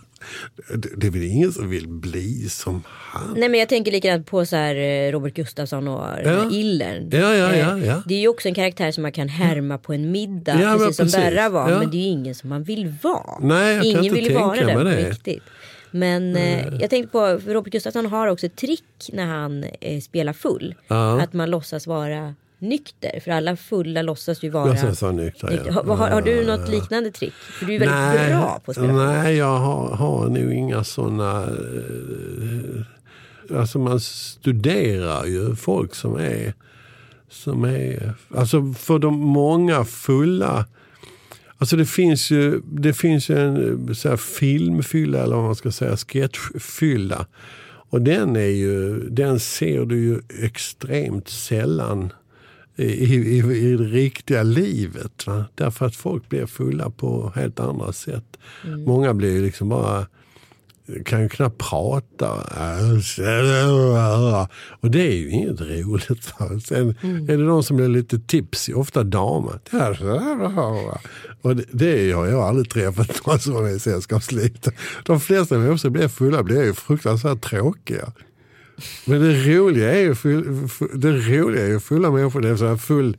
Det, är väl ingen som vill bli som han. Nej men jag tänker likadant på så här eh, Robert Gustafsson och den Ja. Illern. Ja, ja, Eh, ja, ja. Det är ju också en karaktär som man kan härma på en middag. Ja, precis som. Berra var. Ja. Men det är ju ingen som man vill vara. Nej, jag ingen inte vill vara tänka det på riktigt. Men eh, jag tänkte på, Robert Gustafsson har också ett trick när han eh, spelar full. Ja. Att man låtsas vara nykter. För alla fulla låtsas ju vara Jag ser så nykter, ja. nykter. Har, har, har du något liknande trick? För du är väldigt bra på att spela. Nej, jag har, har nog inga sådana... Eh, alltså man studerar ju folk som är... Som är alltså för de många fulla... Alltså det finns ju, det finns ju en så här filmfylla eller vad man ska säga, sketchfylla. Och den, är ju, den ser du ju extremt sällan i, i, i det riktiga livet. Va? Därför att folk blir fulla på helt andra sätt. Många blir liksom bara kan ju knappt prata. Och det är ju inget roligt. Sen är det de som blir lite tipsy, ofta damer. Och det, det har jag aldrig träffat några sådana i sällskapslivet. De flesta människor som blir fulla blir ju fruktansvärt tråkiga. Men det roliga är ju, full, full, det roliga är ju fulla människor. Det är så här full,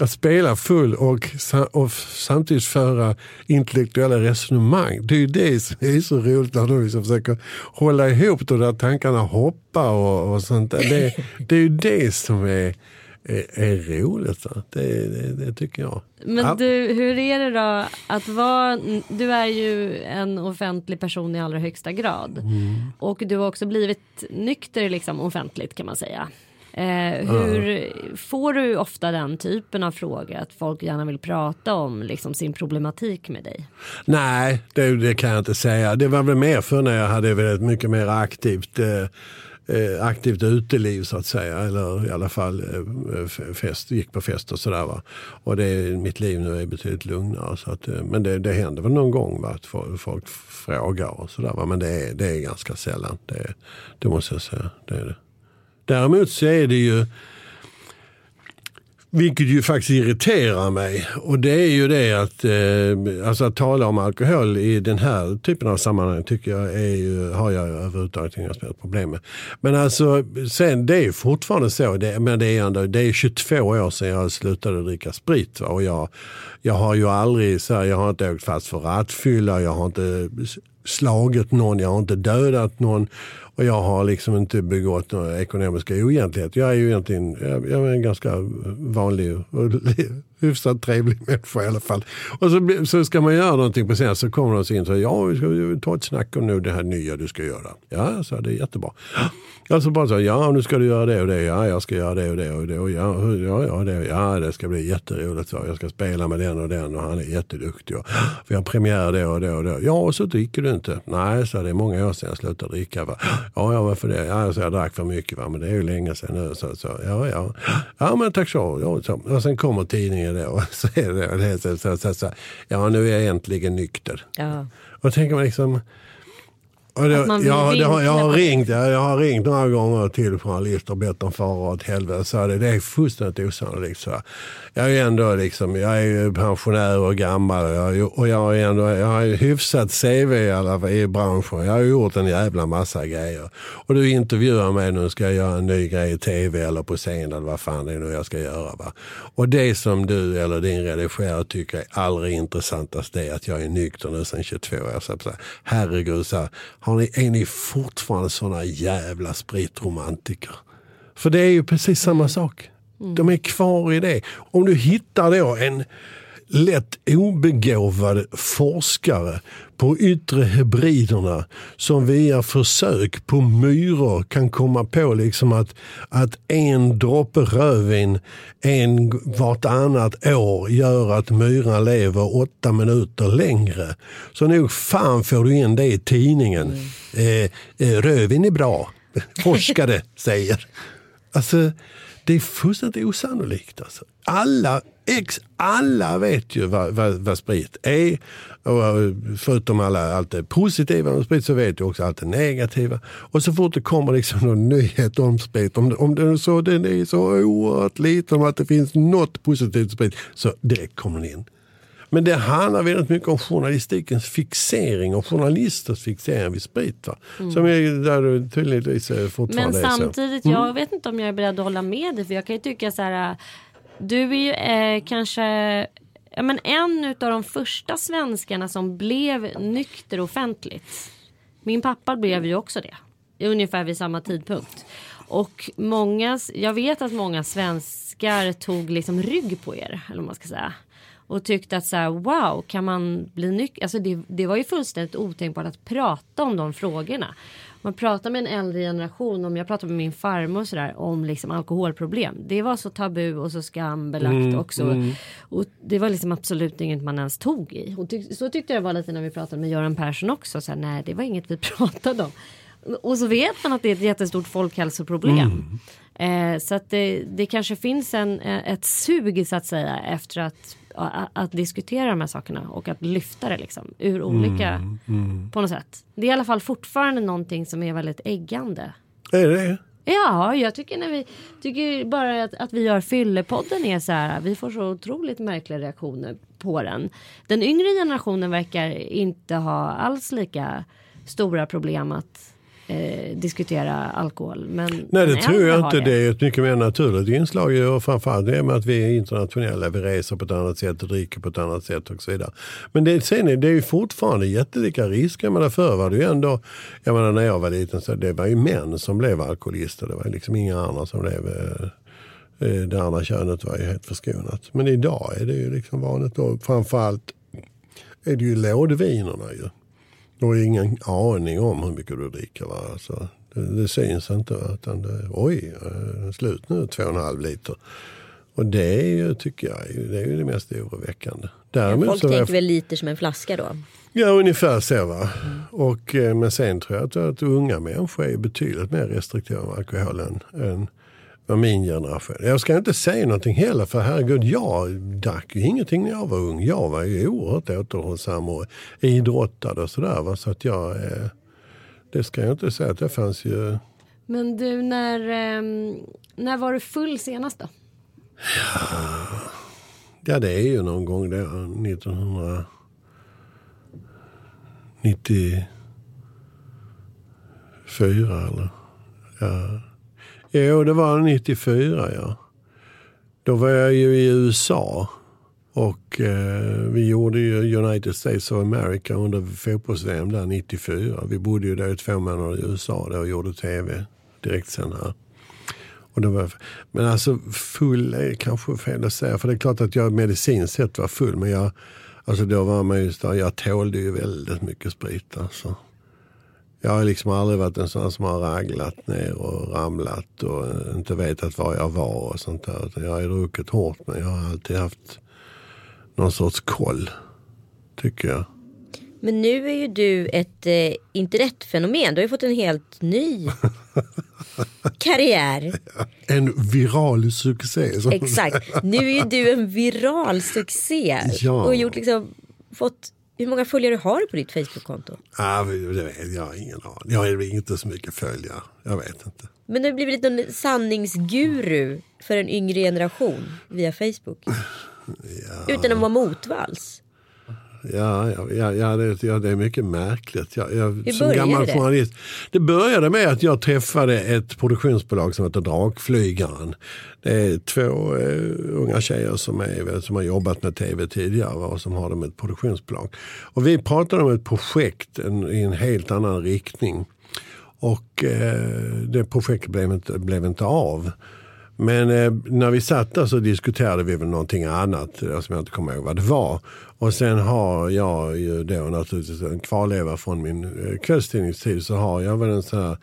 att spela full och, och samtidigt föra intellektuella resonemang. Det är ju det som är så roligt när de liksom försöker hålla ihop det där tankarna hoppar och, och sånt. Det, det är ju det som är är, är roligt. Det, det, det, tycker jag. Men du, hur är det då att vara, du är ju en offentlig person i allra högsta grad. Mm. Och du har också blivit nykter liksom offentligt kan man säga. Eh, hur ja. får du ofta den typen av frågor att folk gärna vill prata om liksom, sin problematik med dig? Nej, det, det kan jag inte säga. Det var väl mer för när jag hade väldigt mycket mer aktivt eh, eh, aktivt uteliv så att säga. Eller i alla fall eh, fest, gick på fest och sådär. Va? Och det, mitt liv nu är betydligt lugnare. Så att, eh, men det, det händer väl någon gång va? att folk frågar och sådär. Men det är, det är ganska sällan. Det, det måste jag säga. Det är det. Däremot så är det ju vilket ju faktiskt irriterar mig. Och det är ju det att, eh, alltså att tala om alkohol i den här typen av sammanhang tycker jag är ju, har jag överhuvudtaget inga problem med. Men alltså, sen det är fortfarande så, det, men det är, ändå, det är 22 år sedan jag slutade dricka sprit. Va? Och jag, jag har ju aldrig, så här, jag har inte åkt fast för rattfylla, jag har inte slagit någon, jag har inte dödat någon. Och jag har liksom inte begått några ekonomiska oegentligheter. Jag är ju egentligen jag är en ganska vanlig och hyfsat trevlig människa i alla fall. Och så, så ska man göra någonting på scen så kommer de så in och säger ja vi ska ta ett snack om nu det här nya du ska göra. Ja, så det är jättebra. Alltså bara så ja nu ska du göra det och det, ja jag ska göra det och det och det och ja, ja, ja, det, ja det ska bli jätteroligt. Så. Jag ska spela med den och den och han är jätteduktig. Och, vi har premiär det och det och det. Ja och så dricker du inte. Nej, så det är många år sedan jag slutade dricka. Va? Ja, ja varför det? Ja, så jag drack för mycket va? men det är ju länge sedan nu. Så, så, ja, ja. ja men tack så. Ja, så. Och sen kommer tidningen det och så är det, så, så, så, så, ja nu är jag äntligen nykter. Ja. Och tänker man liksom det, ja, det har, jag, har ringt, jag har ringt några gånger till journalister och bett dem fara åt helvete. Så det, det är fullständigt osannolikt. Så. Jag är ändå liksom, jag är pensionär och gammal jag, och jag, är ändå, jag har hyfsat CV i, alla, i branschen. Jag har gjort en jävla massa grejer. Och du intervjuar mig nu, ska jag göra en ny grej i tv eller på scen eller vad fan det är nu jag ska göra. Va? Och det som du eller din redigerare tycker är allra intressantast är att jag är nykter nu sedan 22 år. Så, herregud, så här, har ni, är ni fortfarande sådana jävla spritromantiker? För det är ju precis samma sak. Mm. De är kvar i det. Om du hittar då en lätt obegåvad forskare på yttre hybriderna som via försök på myror kan komma på liksom att, att en droppe rödvin en vartannat år gör att myran lever åtta minuter längre. Så nog fan får du in det i tidningen. Mm. Eh, eh, rödvin är bra, forskare säger. Alltså, det är fullständigt osannolikt. Alltså. Alla, ex, alla vet ju vad, vad, vad sprit är. Och eh, förutom alla, allt det positiva med sprit så vet du också allt det negativa. Och så fort det kommer liksom någon nyhet om sprit, om, om den, så, den är så oerhört liten om att det finns något positivt sprit, så direkt kommer den in. Men det handlar väldigt mycket om journalistikens fixering och journalisters fixering vid sprit. Mm. Som är där du tydligtvis fortfarande Men samtidigt, mm. jag vet inte om jag är beredd att hålla med dig. För jag kan ju tycka så här. Du är ju eh, kanske ja, men en av de första svenskarna som blev nykter offentligt. Min pappa blev ju också det. Ungefär vid samma tidpunkt. Och många, jag vet att många svenskar tog liksom rygg på er. Eller vad man ska säga och tyckte att så här, wow, kan man bli nykter? Alltså det, det var ju fullständigt otänkbart att prata om de frågorna. Man pratar med en äldre generation, om jag pratar med min farmor och sådär om liksom alkoholproblem. Det var så tabu och så skambelagt mm, också. Mm. Och det var liksom absolut inget man ens tog i. Och ty så tyckte jag det var lite när vi pratade med Göran Persson också. Så här, nej, det var inget vi pratade om. Och så vet man att det är ett jättestort folkhälsoproblem. Mm. Eh, så att det, det kanske finns en, ett sug så att säga efter att att diskutera de här sakerna och att lyfta det liksom ur olika mm, mm. på något sätt. Det är i alla fall fortfarande någonting som är väldigt äggande. Är det? Ja, jag tycker när vi tycker bara att, att vi gör fyllepodden är så här. Vi får så otroligt märkliga reaktioner på den. Den yngre generationen verkar inte ha alls lika stora problem att eh, diskutera alkohol. Men, Nej, det men tror jag inte. har Det är ett mycket mer naturligt inslag. Och framförallt det med att vi är internationella. Vi reser på ett annat sätt, dricker på ett annat sätt och så vidare. Men det, sen är det ju fortfarande jättelika risker. Jag menar, förr var det ju ändå, jag menar när jag var liten, så det var ju män som blev alkoholister. Det var liksom inga andra som blev eh, eh, det andra könet var ju helt förskonat. Men idag är det ju liksom vanligt. Och framförallt är det ju lådvinerna ju. Du har ingen aning om hur mycket du dricker. Va? Alltså, det, det syns inte. Va? Utan det, oj, eh, slut nu, två och en halv liter. Och det är ju, tycker jag, det är ju det mest oroväckande. Däremot Folk tänker väl liter som en flaska då? Ja, ungefär så. Va? Och, eh, men sen tror jag att, att unga människor är betydligt mer restriktiva med alkohol än, än vad min generation Jag ska inte säga någonting heller, för herregud, jag drack ju ingenting när jag var ung. Jag var ju oerhört återhållsam och idrottade och sådär. Va? Så att jag, eh, det ska jag inte säga att det fanns ju... Men du, när, ehm, när var du full senast då? Ja, det är ju någon gång där 1994 eller? Ja. Jo, det var 94 ja. Då var jag ju i USA. Och eh, vi gjorde ju United States of America under fotbolls-VM där 94. Vi bodde ju där i två månader i USA då och gjorde tv direkt sen här. Och det var, men alltså full är kanske fel att säga. För det är klart att jag medicinskt sett var full. Men jag, alltså då var man just där, jag tålde ju väldigt mycket sprit. Alltså. Jag har liksom aldrig varit en sån som har raglat ner och ramlat och inte vetat var jag var och sånt där. Utan Jag har druckit hårt men jag har alltid haft någon sorts koll. Tycker jag. Men nu är ju du ett eh, internetfenomen. Du har ju fått en helt ny karriär. En viral succé. Exakt. Nu är ju du en viral succé. Ja. Och gjort liksom, fått, hur många följare har du på ditt Facebook-konto? Ja, vet jag har ingen aning. Jag har inte så mycket följare. Jag vet inte. Men du har blivit en sanningsguru för en yngre generation via Facebook. Utan att vara motvalls. Ja, ja, ja, det, ja, det är mycket märkligt. Jag, jag, som gammal det? journalist. Det började med att jag träffade ett produktionsbolag som heter Drakflygaren. Det är två eh, unga tjejer som, är, som har jobbat med tv tidigare och som har dem ett produktionsbolag. Och vi pratade om ett projekt en, i en helt annan riktning. Och eh, det projektet blev inte, blev inte av. Men eh, när vi satt där så diskuterade vi väl någonting annat eh, som jag inte kommer ihåg vad det var. Och sen har jag ju då naturligtvis en kvarleva från min eh, kvällstidningstid så har jag väl en sån här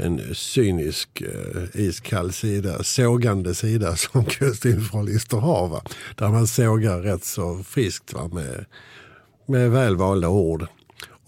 en cynisk, eh, iskall sida, sågande sida som kvällstidningsjournalister har. Va? Där man sågar rätt så friskt va? Med, med välvalda ord.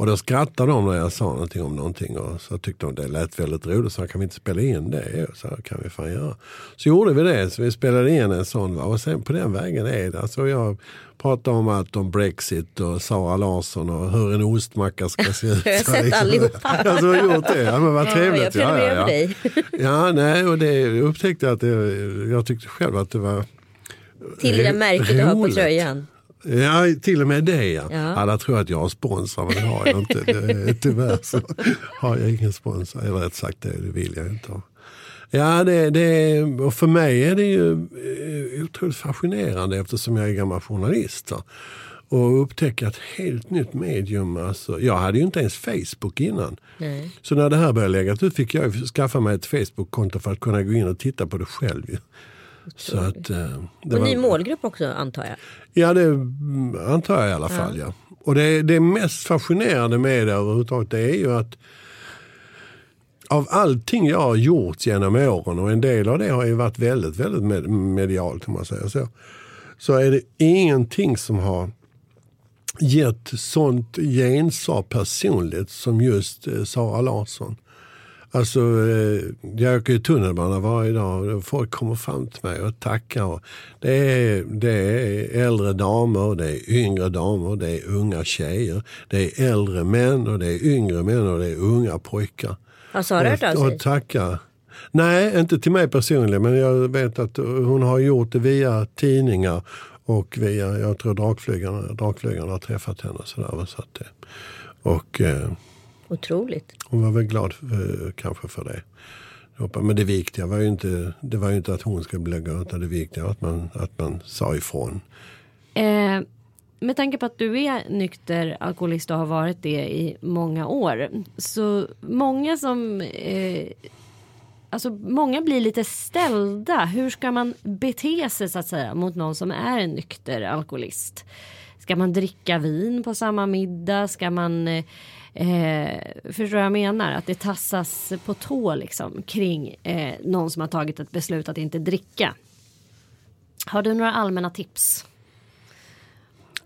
Och då skrattade de när jag sa någonting om någonting och så tyckte de det lät väldigt roligt. Så kan vi inte spela in det? Så kan vi fan göra. Så gjorde vi det. Så vi spelade in en sån. Va? Och sen på den vägen är det. Alltså jag pratade om allt om Brexit och Sara Larsson och hur en ostmacka ska se ut. Jag har sett allihopa. Ja, du har gjort det? Ja, men vad Ja, trevligt. jag prenumererar på dig. Ja, nej, och det upptäckte jag att det, jag tyckte själv att det var Till det där märket du har på tröjan. Ja, till och med det ja. Ja. Alla tror att jag har sponsor men det har jag inte. Det, tyvärr så har jag ingen sponsor. Eller rätt sagt, det, vill jag inte ha. Ja, det, det, och för mig är det ju eh, otroligt fascinerande eftersom jag är gammal journalist. Och upptäcka ett helt nytt medium. Alltså, jag hade ju inte ens Facebook innan. Nej. Så när det här började läggas ut fick jag skaffa mig ett Facebook-konto för att kunna gå in och titta på det själv. Så att, eh, det Och var- ny målgrupp också antar jag. Ja, det antar jag i alla fall. Ja. Och det, det mest fascinerande med det överhuvudtaget det är ju att av allting jag har gjort genom åren och en del av det har ju varit väldigt, väldigt med, medialt om man säger så. Så är det ingenting som har gett sånt gensvar personligt som just eh, Sara Larsson. Alltså, eh, jag åker tunnelbana varje dag och folk kommer fram till mig och tackar. Det är, det är äldre damer, det är yngre damer, det är unga tjejer, det är äldre män och det är yngre män och det är unga pojkar. Har Sara hört av Och, sig? och tackar. Nej, inte till mig personligen, men jag vet att hon har gjort det via tidningar och via, jag tror drakflygarna, drakflygarna har träffat henne. Sådär, så att, och, eh, Otroligt. Hon var väl glad för, kanske för det. Men det viktiga var ju inte, det var ju inte att hon skulle bli glad. Utan det viktiga var att man, att man sa ifrån. Eh, med tanke på att du är nykter alkoholist och har varit det i många år. Så många som eh, Alltså många blir lite ställda. Hur ska man bete sig så att säga mot någon som är en nykter alkoholist? Ska man dricka vin på samma middag? Ska man eh, Eh, förstår du vad jag menar? Att det tassas på tå liksom kring eh, någon som har tagit ett beslut att inte dricka. Har du några allmänna tips?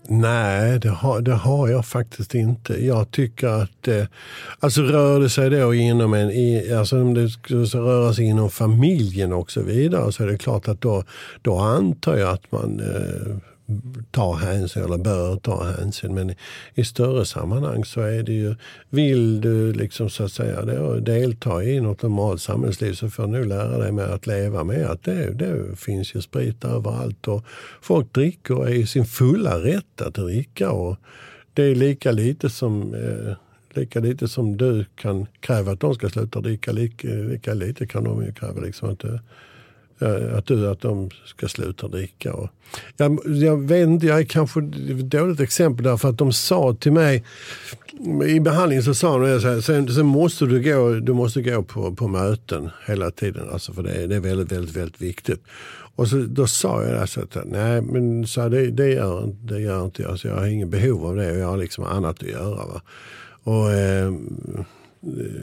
Nej, det har, det har jag faktiskt inte. Jag tycker att, eh, alltså rör det sig då inom en, i, alltså om det skulle röra sig inom familjen och så vidare så är det klart att då, då antar jag att man eh, ta hänsyn eller bör ta hänsyn. Men i, större sammanhang så är det ju, vill du liksom så att säga då, delta i något normalt samhällsliv så får du nog lära dig med att leva med att det, det finns ju sprit överallt och folk dricker och är i sin fulla rätt att dricka. Och det är lika lite som eh, Lika lite som du kan kräva att de ska sluta dricka, lika, lika lite kan de ju kräva liksom att du Eh, att, du, att de ska sluta dricka. Och jag, jag vet inte, jag är kanske ett dåligt exempel där för att de sa till mig i behandlingen så sa de så här, sen, sen, måste du gå, du måste gå på, på möten hela tiden. Alltså för det, det är väldigt, väldigt, väldigt viktigt. Och så, då sa jag alltså att nej men så här, det, det, gör, det gör inte jag. alltså, jag har inget behov av det och jag har liksom annat att göra. Va? Och, eh,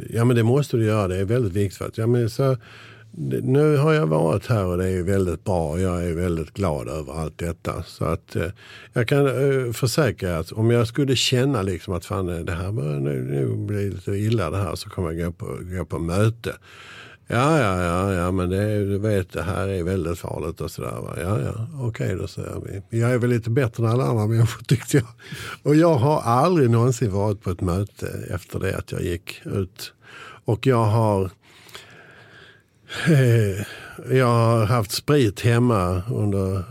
ja men det måste du göra, det är väldigt viktigt. För att, ja, men så, nu har jag varit här och det är väldigt bra. Jag är väldigt glad över allt detta. Så att eh, jag kan eh, försäkra att om jag skulle känna liksom att fan eh, det här börjar nu, nu bli lite illa det här så kommer jag gå på, gå på möte. Ja, ja, ja, ja, men det, du vet det här är väldigt farligt och sådär. Ja, ja, okej okay, då säger vi. Jag är väl lite bättre än alla andra människor tyckte jag. Och jag har aldrig någonsin varit på ett möte efter det att jag gick ut. Och jag har Eh, jag har haft sprit hemma under...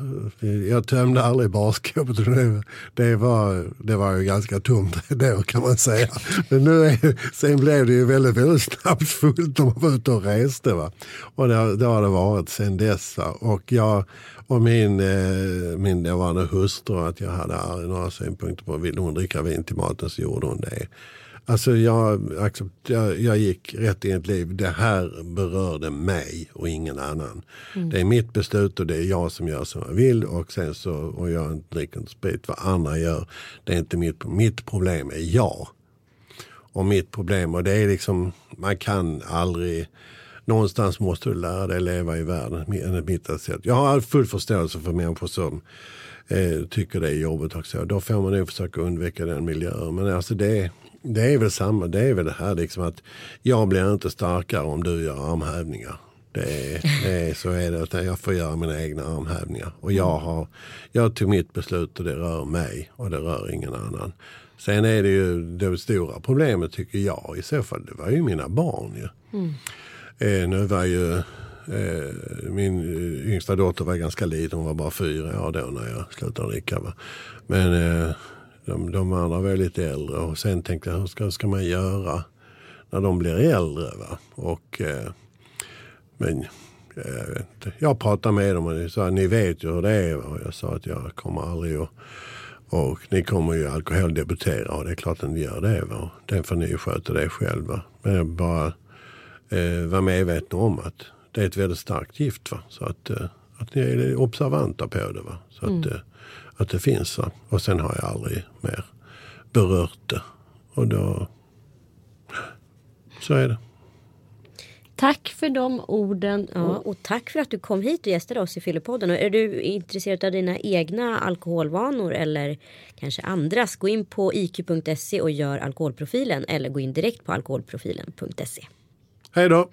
Jag tömde aldrig barskåpet. Det var, det var ju ganska tomt då kan man säga. Men nu är, sen blev det ju väldigt, väldigt snabbt fullt när man var ute och reste. Va? Och det, det har det varit sen dess. Va? Och jag och min, eh, min dåvarande hustru, att jag hade aldrig några synpunkter på, vill hon dricka vin till maten så gjorde hon det. Alltså jag, jag, jag gick rätt in i ett liv. Det här berörde mig och ingen annan. Mm. Det är mitt beslut och det är jag som gör som jag vill. Och sen så, och jag dricker inte sprit. Vad andra gör, det är inte mitt, mitt problem är jag. Och mitt problem, och det är liksom, man kan aldrig, någonstans måste du lära dig leva i världen mitt sätt. Jag har full förståelse för människor som eh, tycker det är jobbigt också. Då får man nog försöka undvika den miljön. Men alltså det, det är väl samma, det är väl det här liksom att jag blir inte starkare om du gör armhävningar. Det är, det är, så är det, utan jag får göra mina egna armhävningar. Och jag, har, jag tog mitt beslut och det rör mig och det rör ingen annan. Sen är det ju det stora problemet tycker jag i så fall, det var ju mina barn ju. Mm. Eh, nu var ju eh, min yngsta dotter var ganska liten, hon var bara fyra år då när jag slutade dricka. Va? Men eh, de, de andra var lite äldre och sen tänkte jag hur ska, ska man göra när de blir äldre. Va? Och, eh, men jag, vet inte. jag pratade med dem och de sa ni vet ju hur det är. Och jag sa att jag kommer aldrig att och ni kommer ju alkoholdebutera och det är klart att ni gör det. Va? Den får ni sköta det själva. Men jag bara eh, var medveten om att det är ett väldigt starkt gift. Va? Så att, eh, att ni är observanta på det. Va? Så att, mm. eh, att det finns. Va? Och sen har jag aldrig mer berört det. Och då... Så är det. Tack för de orden. Ja, och tack för att du kom hit och gästade oss i Fyllepodden. är du intresserad av dina egna alkoholvanor eller kanske andras, gå in på iq.se och gör alkoholprofilen eller gå in direkt på alkoholprofilen.se. Hej då!